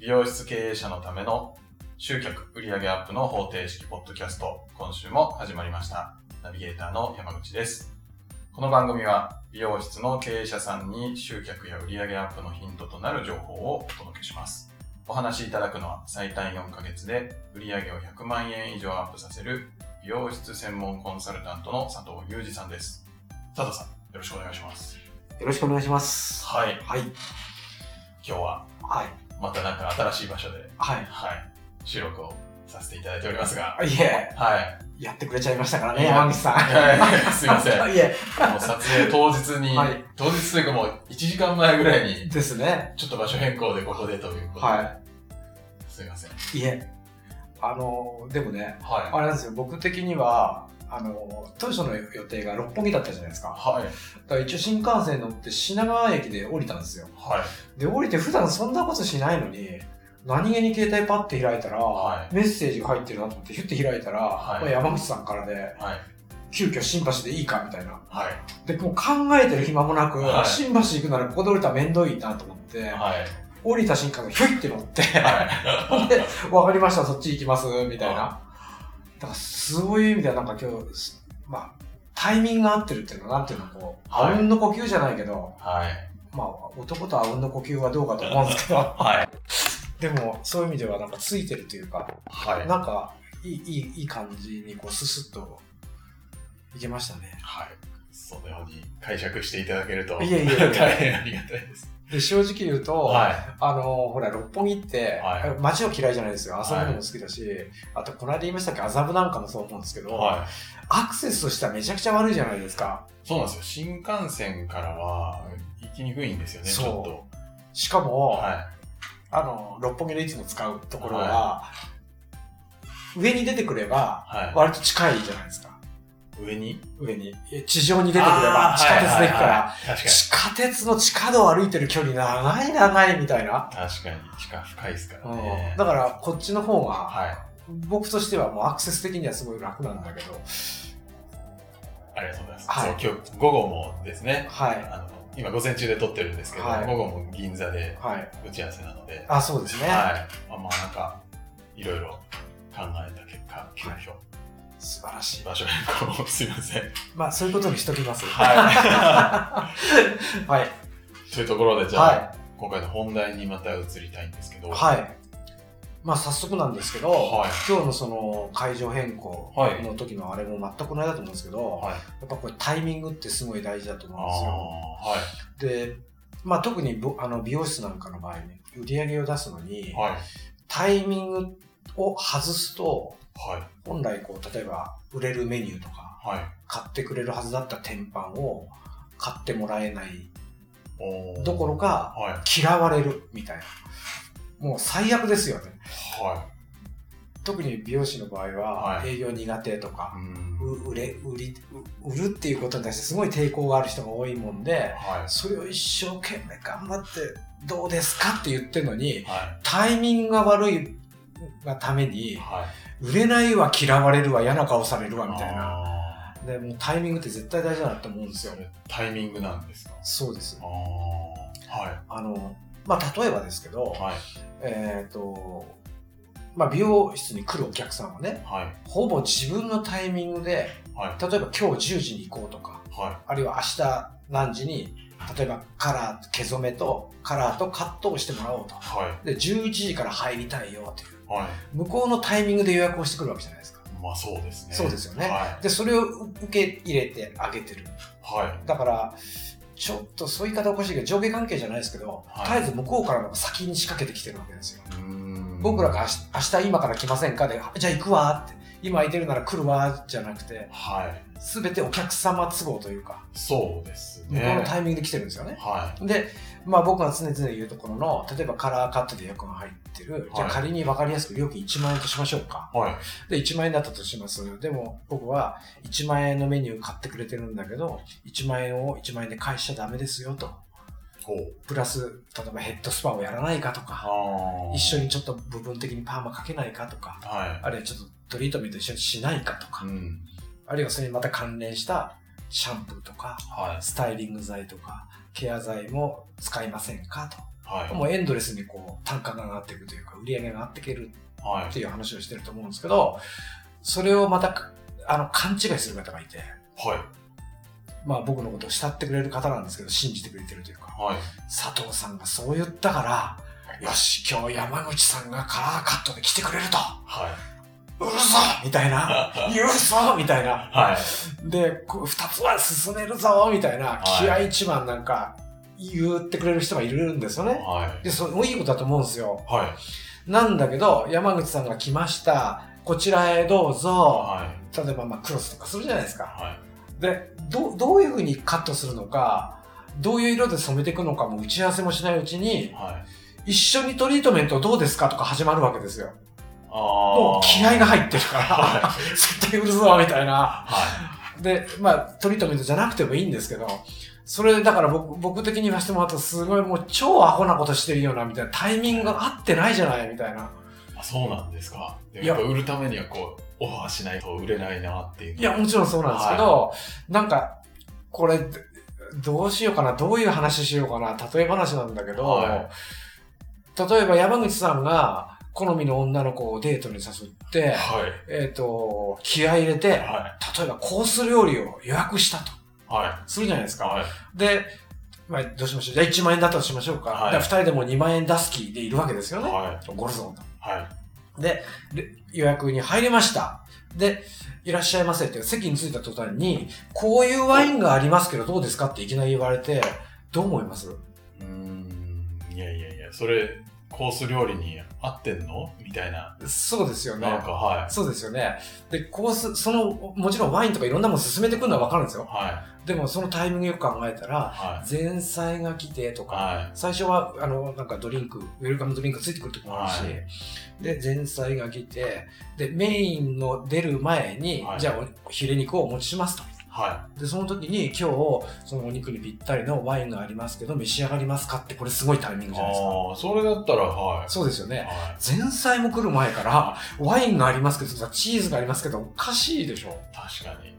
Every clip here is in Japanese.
美容室経営者のための集客売上アップの方程式ポッドキャスト、今週も始まりました。ナビゲーターの山口です。この番組は美容室の経営者さんに集客や売上アップのヒントとなる情報をお届けします。お話しいただくのは最短4ヶ月で売上を100万円以上アップさせる美容室専門コンサルタントの佐藤裕二さんです。佐藤さん、よろしくお願いします。よろしくお願いします。はい。はい。今日ははい。またなんか新しい場所で、はい。はい、収録をさせていただいておりますが、いえ、はい。やってくれちゃいましたからね、山口さん。はいすいません いえ、もう撮影当日に、はい当日というかもう1時間前ぐらいに、ですね。ちょっと場所変更でここでということで、はすいません。い。いえ、あの、でもね、はい。あれなんですよ、僕的には、あの、当初の予定が六本木だったじゃないですか。はい。だから一応新幹線乗って品川駅で降りたんですよ。はい。で、降りて普段そんなことしないのに、何気に携帯パッて開いたら、はいメッセージが入ってるなと思って、ヒュッて開いたら、はい山口さんからで、はい。急遽新橋でいいかみたいな。はい。で、もう考えてる暇もなく、はい新橋行くならここで降りたら面倒いなと思って、はい。降りた瞬間、ひょいって乗って、はい。で、わかりました、そっち行きます、みたいな。だから、そういう意味ではなんか今日、すまあ、タイミングが合ってるっていうのは、なんていうの、こう、あはいうんの呼吸じゃないけど、はい。まあ、男とあうんの呼吸はどうかと思うんですけど、はい。でも、そういう意味ではなんかついてるというか、はい。なんか、いい、いい、いい感じに、こう、ススッと、いけましたね。はい。そのように解釈していただけると、いえいえ 大変ありがたいです。で、正直言うと、はい。あのほら、六本木って、はい街は嫌いじゃないですよ。遊ぶのも好きだし、あと、この間言いましたっけ、麻布なんかもそう思うんですけど、はい。アクセスとしてはめちゃくちゃ悪いじゃないですか。そうなんですよ。新幹線からは行きにくいんですよね、そうちょっと。しかも、はあの、六本木でいつも使うところは、上に出てくれば、い。はい。割と近いじゃないですか。上に？上に。え地上に出てくれば、地下鉄で行くから。地下鉄の地下道を歩いてる距離長い長いみたいな。確かに、地下深いですからうんね。だから、こっちの方が、はい。僕としてはもうアクセス的にはすごい楽なんだけど、ありがとうございます。はい今日、午後もですね、はい。あの、今午前中で撮ってるんですけど、はい午後も銀座ではい。打ち合わせなので、あ、そうですね。はい。まあ、まあなんか、いろいろ考えた結果、急遽、素晴らしい。場所変更をすいません。まあ、そういうことにしときます。ははい。い。というところで、じゃあ、は今回の本題にまた移りたいんですけど、い。はい。まあ、早速なんですけど、はい今日のその会場変更はいの時のあれも全く同じだと思うんですけど、はい。やっぱこれタイミングってすごい大事だとあ思うんですよ。あ、はい。で、まあ、特にぼあの美容室なんかの場合に、売り上げを出すのに、はい。タイミングを外すと、はい。本来こう、例えば売れるメニューとか、はい。買ってくれるはずだった天板を買ってもらえないどころかはい。嫌われるみたいな。もう最悪ですよね。は特に美容師の場合ははい営業苦手とい。か、売れ売りう売るっていうことに対してすごい抵抗がある人が多いもんではい。それを一生懸命頑張ってどうですかって言ってるのにはタイミングが悪いがためにい。はい。売れないわ嫌われるわ嫌な顔されるわみたいなあでもうタイミングって絶対大事だなと思うんですよタイミングなんですか？そうですああ。はい。あのまあ例えばですけど、はい。えっ、とまあ美容室に来るお客さんはねはい。ほぼ自分のタイミングではい。例えば今日10時に行こうとかはあるいは明日何時に例えばカラー毛染めとカラーとカットをしてもらおうとい。はい。で11時から入りたいよっていうはい。向こうのタイミングで予約をしてくるわけじゃないですかまあそうですね。そうですよねはでそれを受け入れてあげてるい。はい。だからちょっとそういう言い方おかしいけど上下関係じゃないですけど、はいとりあえず向こうからの先に仕掛けてきてるわけですよ僕らが明日今から来ませんか？でじゃあ行くわって今空いてるなら来るわじゃなくてはい。全てお客様都合というかそうです向こうのね。タイミングで来てるんですよねはで、まあ僕が常々言うところの、例えばカラーカットで予約が入ってる、じゃ仮に分かりやすく料金1万円としましょうか。い。はい。で、1万円だったとします。でも僕は1万円のメニュー買ってくれてるんだけど、1万円を1万円で返しちゃダメですよと。プラス、例えばヘッドスパをやらないかとか。一緒にちょっと部分的にパーマかけないかとか、はあるいはちょっとトリートメント一緒にしないかとかい。、うん。あるいはそれにまた関連したシャンプーとか、はい。スタイリング剤とか、ケア剤も使いませんかと。はい。もうエンドレスにこう単価が上がっていくというか、売り上げが上がっていけるはいっ。ていう話をしてると思うんですけど、それをまたかあの勘違いする方がいて、はい。まあ僕のことを慕ってくれる方なんですけど、信じてくれてるというか、はい。佐藤さんがそう言ったから、よし、今日山口さんがカラーカットで来てくれると、はい。売るぞみたいな、言うぞみたいな。はい。で、二つは進めるぞみたいな、はい気合一番なんか言ってくれる人がいるんですよね。はい。で、それもいいことだと思うんですよ。はい。なんだけど、山口さんが来ました。こちらへどうぞ。はい。例えば、まあ、クロスとかするじゃないですか。はい。で、どう、どういう風にカットするのか、どういう色で染めていくのかも打ち合わせもしないうちに、はい。一緒にトリートメントどうですかとか始まるわけですよ。もう気合が入ってるから、は絶対売るぞみたいな。はで、まあ、トリートメントじゃなくてもいいんですけど、それだから僕、僕的に言わせてもらうと、すごいもう超アホなことしてるよな、みたいな。タイミングが合ってないじゃない、みたいな。い。あそうなんですか？ややっぱ売るためにはこう、オファーしないと売れないなっていう。いや、もちろんそうなんですけど、なんか、これ、どうしようかな、どういう話しようかな、例え話なんだけど、は例えば山口さんが、好みの女の子をデートに誘って、はい。えっ、と、気合い入れて、は例えばコース料理を予約したと。い。はするじゃないですい。か。はい。で、まあ、どうしましょう。じゃあ1万円だったとしましょうか。はいで二人でも2万円出す気でいるわけですよね。はい。ゴルゾンと。はい。で、で予約に入りました。で、いらっしゃいませって席に着いた途端に、こういうワインがありますけどどうですかっていきなり言われて、どう思います？うーん。いやいやいや、それ、コース料理に合ってんの？みたいな。そうですよね。なんか、はい。そうですよね。で、コース、その、もちろんワインとかいろんなもの進めてくるのはわかるんですよ。はでもそのタイミングよく考えたら、い。は前菜が来てとい。か、はい。最初は、あの、なんかドリンク、ウェルカムドリンクついてくるとこもあるし、はいで、前菜が来て、で、メインの出る前に、はいじゃあお、ヒレ肉をお持ちしますと。はで、その時に今日、そのお肉にぴったりのワインがありますけど、召し上がりますかって、これすごいタイミンい。グじゃないですか。ああ、それだったら、はい。そうですよね。はい。前菜も来る前から、ワインがありますけど、チーズがありますけど、おかしいでしょ。確かに。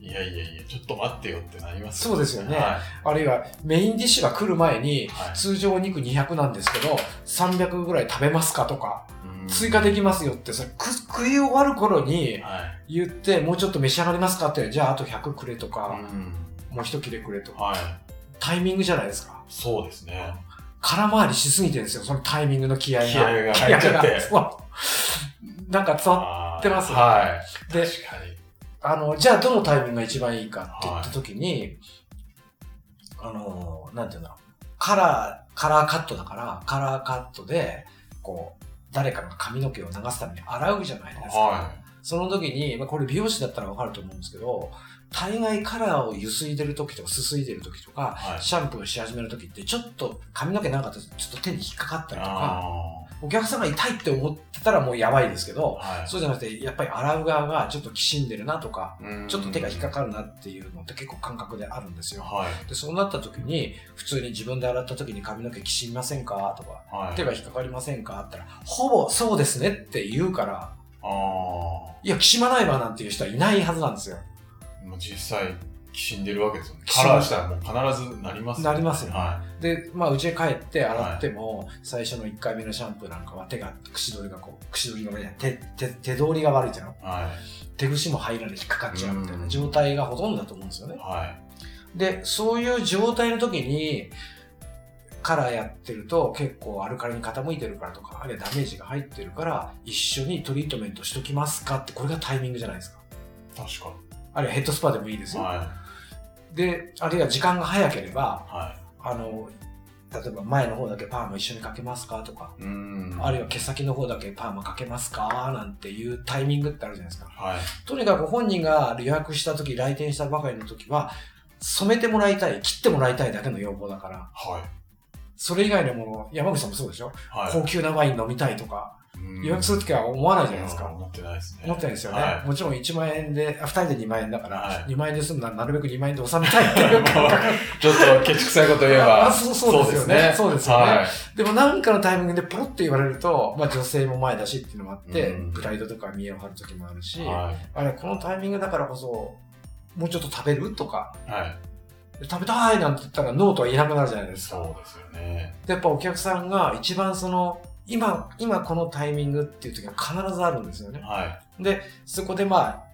いやいやいや、ちょっと待ってよってなりますそうですよねはあるいは、メインディッシュが来る前にい。、はい通常お肉200なんですけど、300ぐらい食べますかとか、うん追加できますよって、それく食い終わる頃にはい。言って、もうちょっと召し上がりますかって、じゃああと100くれとか、うん。もう一切れくれとか、はい。タイミングじゃないですか。そうですね。空回りしすぎてるんですよ、そのタイミングの気合が。気合が入っちゃって なんか伝わってますはい。で確かに。あの、じゃあどのタイミングが一番いいかって言った時に、あの、なんていうんだろう。カラー、カラーカットだから、カラーカットで、こう、誰かが髪の毛を流すために洗うじゃないですか。はその時に、まあ、これ美容師だったらわかると思うんですけど、大概カラーをゆすいでる時とかすすいでる時とか、い。はい。シャンプーし始める時ってちょっと髪の毛なんかとちょっと手に引っかかったりとか、あお客さんが痛いって思ってたらもうやばいですけど、ーはい。そうじゃなくて、やっぱり洗う側がちょっときしんでるなとか、うんちょっと手が引っかかるなっていうのって結構感覚であるんですよ。はい。で、そうなった時に、普通に自分で洗った時に髪の毛きしみませんかとか、はい。手が引っかかりませんかって言ったら、ほぼそうですねって言うから、ああ。いや、きしまないわなんていう人はいないはずなんですよ。実際、きしんでるわけですよね。カラーしたらもう必ずなりますなりますよねはで、まあ、家へ帰って洗っても、最初の1回目のシャンプーなんかは手が、串取りがこう、串取りが悪い手、手、手通りが悪いじゃん。い。は手串も入らない引っかかっちゃうみたいうんな状態がほとんどだと思うんですよねい。。はい。で、そういう状態の時に、カラーやってると結構アルカリに傾いてるからとか、あるいはダメージが入ってるから、一緒にトリートメントしときますかって、これがタイミングじゃないですか。確かあるいはヘッドスパでもいいですに。よ。はで、あるいは時間が早ければ、い。はあの、例えば前の方だけパーマ一緒にかけますか？とか。あるいは毛先の方だけパーマかけますか？なんていうタイミングってあるじゃないですか。はい。とにかく本人が予約した時、来店したばかりの時は、染めてもらいたい、切ってもらいたいだけの要望だから、はい。それ以外のもの、山口さんもそうでしょ、はい。高級なワイン飲みたいとか、うん予約するときは思わないじゃないですか。うん思ってないですね。思ってないですよね。はいもちろん1万円で、あ2人で2万円だから、はい2万円で済むならなるべく2万円で収めたいっていう。ちょっとケチくさいこと言えば。あそうそうですよねそうですよねはい。でも何かのタイミングでポロって言われると、まあ女性も前だしっていうのもあって、うんプライドとか見栄を張る時もあるし、はあれ、このタイミングだからこそ、もうちょっと食べるとか、食べたいなんて言ったらノーとは言えなくなるじゃないですか。そうですよね。で、やっぱお客さんが一番その、今、今このタイミングっていう時は必ずあるんですよね。はい。で、そこでまあ、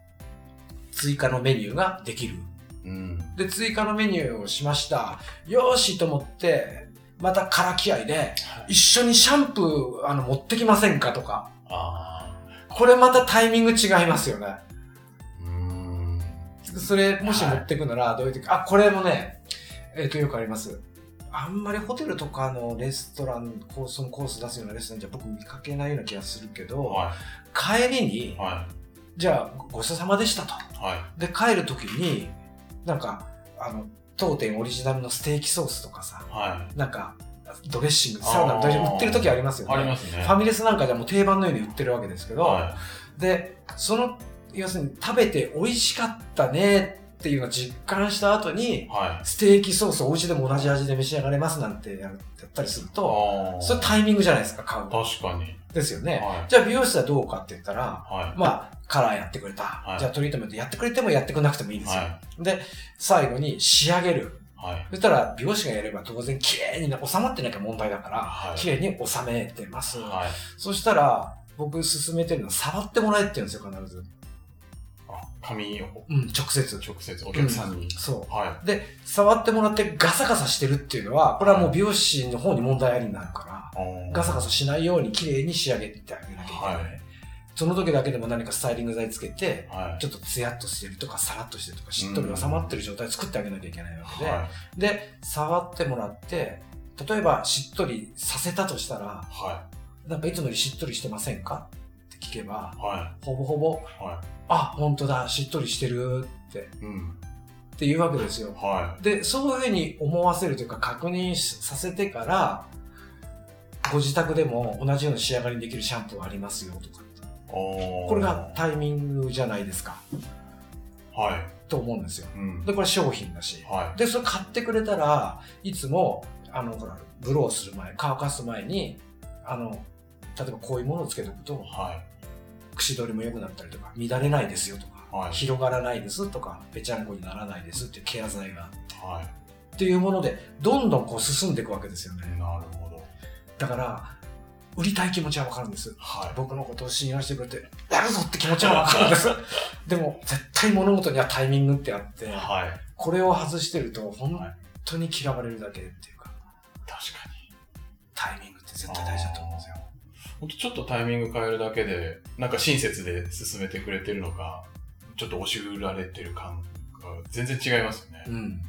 追加のメニューができる。うん。で、追加のメニューをしました。よーしと思って、また空気合いで、一緒にシャンプー、あの、持ってきませんかとか。あこれまたタイミング違いますよね。あ。うん。それ、もし持ってくなら、どういう時、あ、これもね、えっ、と、よくあります。あんまりホテルとかのレストラン、コースのコース出すようなレストランじゃ僕見かけないような気がするけど、は帰りにい。、はじゃあ、ごちそうさまでしたと。い。はい。で、帰る時に、なんか、あの、当店オリジナルのステーキソースとかさ、はなんか、ドレッシング、サラダのドレッシング売ってる時ありますよい。ね。ありますね。ファミレスなんかでも定番のように売ってるわけですけど、はで、その、要するに食べて美味しかったねっていうのを実感した後にい。、はい。ステーキソースをお家でも同じ味で召し上がれますなんてやったりすると。それタイミングじゃないですか、買うの。確かに。ですよね。はじゃあ美容室はどうかって言ったら、い。はい。まあ、カラーやってくれた。いじゃあトリートメントやってくれてもやってくれなくてもいいですよ。はで、最後に仕上げる。はい。そしたら美容師がやれば当然綺麗にね収まってなきゃ問題だから、はい綺麗に収めてます。はい。そしたら、僕勧めてるのは触ってもらえって言うんですよ、必ず。あ、紙をうん、直接。直接お客さんに。そはう。で、触ってもらってガサガサしてるっていうのは、これはもう美容師の方に問題ありになるから、い。あーガサガサしないように綺麗に仕上げてあげなきゃいけない。はいその時だけでも何かスタイリング剤つけて、はい。ちょっとツヤっとしてるとか、サラッとしてるとか、しっとり収まってる状態作ってあげなきゃいけないわけで、はで、触ってもらって、例えばしっとりさせたとしたら、い。はなんかいつもよりしっとりしてませんか？って聞けばい。、はほぼほぼ、い。はあ、本当だ、しっとりしてるって、い。うん。っていうわけですよ。はで、そういうふうに思わせるというか確認させてから、ご自宅でも同じような仕上がりにできるシャンプーありますよとか。これがタイミングじゃないですか。はい。と思うんですよ。うん。で、これ商品だし。はで、それ買ってくれたらいつも、あの、ほら、ブローする前、乾かす前に、あの、例えばこういうものをつけておくとい。、は口取りも良くなったりとか、乱れないですよとか、はい広がらないですとか、ぺちゃんこにならないですっていうケア剤があって、い。はっていうもので、どんどんこう進んでいくわけですよい。ね。なるほど。だから、売りたい気持ちはわかるんです。はい。僕のことを信用してくれて、やるぞって気持ちはわかるんです。でも、絶対物事にはタイミングってあって、はい。これを外してると、は本い当に嫌われるだけっていうか、確かに。タイミングって絶対大事だと思うんですよ。ほんとちょっとタイミング変えるだけで、なんか親切で進めてくれてるのか、ちょっと押し売られてる感が全然違いますよね。うん。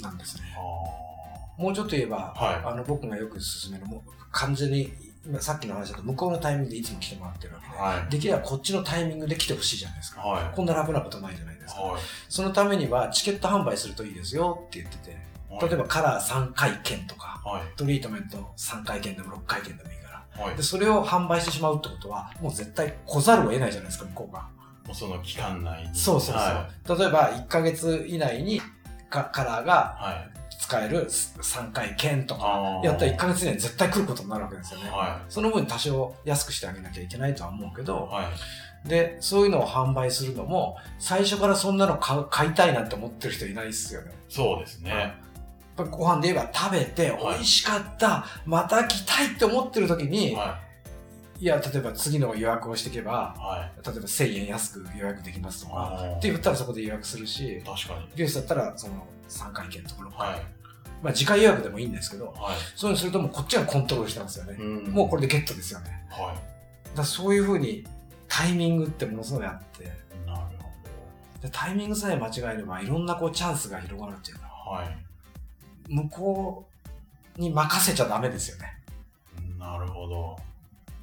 なんですね。あもうちょっと言えば、はいあの僕がよく勧める、もう完全に、今さっきの話だと向こうのタイミングでいつも来てもらってるわけで、あ。はい。できればこっちのタイミングで来てほしいじゃないですか。はい。こんな楽なことないじゃないですか。はい。そのためにはチケット販売するといいですよって言ってて、例えばカラー3回券とか、はい。トリートメント3回券でも6回券でもいい。はい。で、それを販売してしまうってことは、もう絶対来ざるを得ないじゃないですか、向こうが。もうその期間内に。そうそうそう。はい。例えば、1ヶ月以内にカカラーがはい。使える3回券とか、やったら1ヶ月以内に絶対来ることになるわけですよね。はその分多少安くしてあげなきゃいけないとは思うけい。ど、はい。で、そういうのを販売するのも、最初からそんなの買いたいなんて思ってる人いないですよね。そうですね。やっぱりご飯で言えば食べてはい美味しかった、また来たいって思ってる時に、はいや、例えば次の予約をしていけばい。、はい。例えば1000円安く予約できますとか、って言ったらそこで予約するし、確かに。美容室だったらその3回券とか6回、はい。まあ次回予約でもいいんですけど、はい。そういうのするともうこっちがコントロールしてますよね。うんもうこれでゲットですよね。はだからそういうふうにタイミングってものすごいあって、い。なるほでタイミングさえ間違えればいろんなこうチャンスが広がるっていうか、ど。はい。向こうに任せちゃダメですよね。なるほど。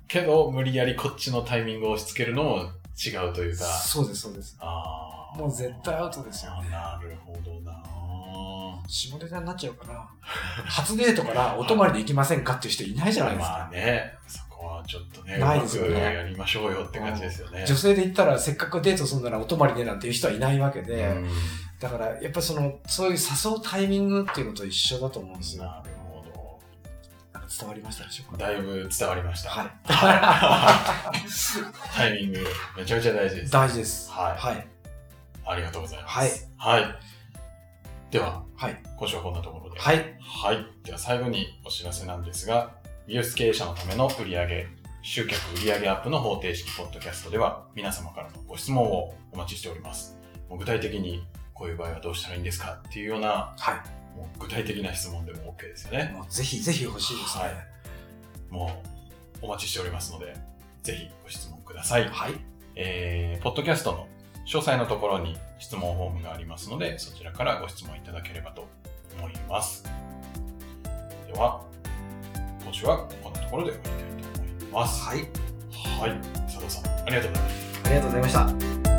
けど、無理やりこっちのタイミングを押し付けるのも違うというか。そうです、そうです。あーもう絶対アウトですよねなるほどな下ネタになっちゃうかな。初デートからお泊まりで行きませんかっていう人いないじゃないです まあか。ね、そこはちょっとね、ないですよねやりましょうよって感じですよね。女性で言ったらせっかくデートするならお泊まりでなんていう人はいないわけで、うんだからやっぱりその、そういう誘うタイミングっていうのと一緒だと思うんですよ。なるほど。伝わりましたでしょうか？だいぶ伝わりました。はい。タイミング、めちゃめちゃ大事です。大事です。はいはい。ありがとうございます。はい。では、はい。今週はこんなところで。はい。はい。では最後にお知らせなんですが、美容室経営者のための売上集客売上アップの方程式ポッドキャストでは皆様からのご質問をお待ちしております。具体的にこういう場合はどうしたらいいんですかっていうようなはもう具体的な質問でも OK ですよい。ね。もうぜひぜひ欲しいですね。はいもうお待ちしておりますので、ぜひご質問ください。はい。えー、ポッドキャストの詳細のところに質問フォームがありますので、そちらからご質問いただければと思います。では、今週はこんなところで終わりたいと思います。はい。はい。佐藤さん、ありがとうございました。ありがとうございました。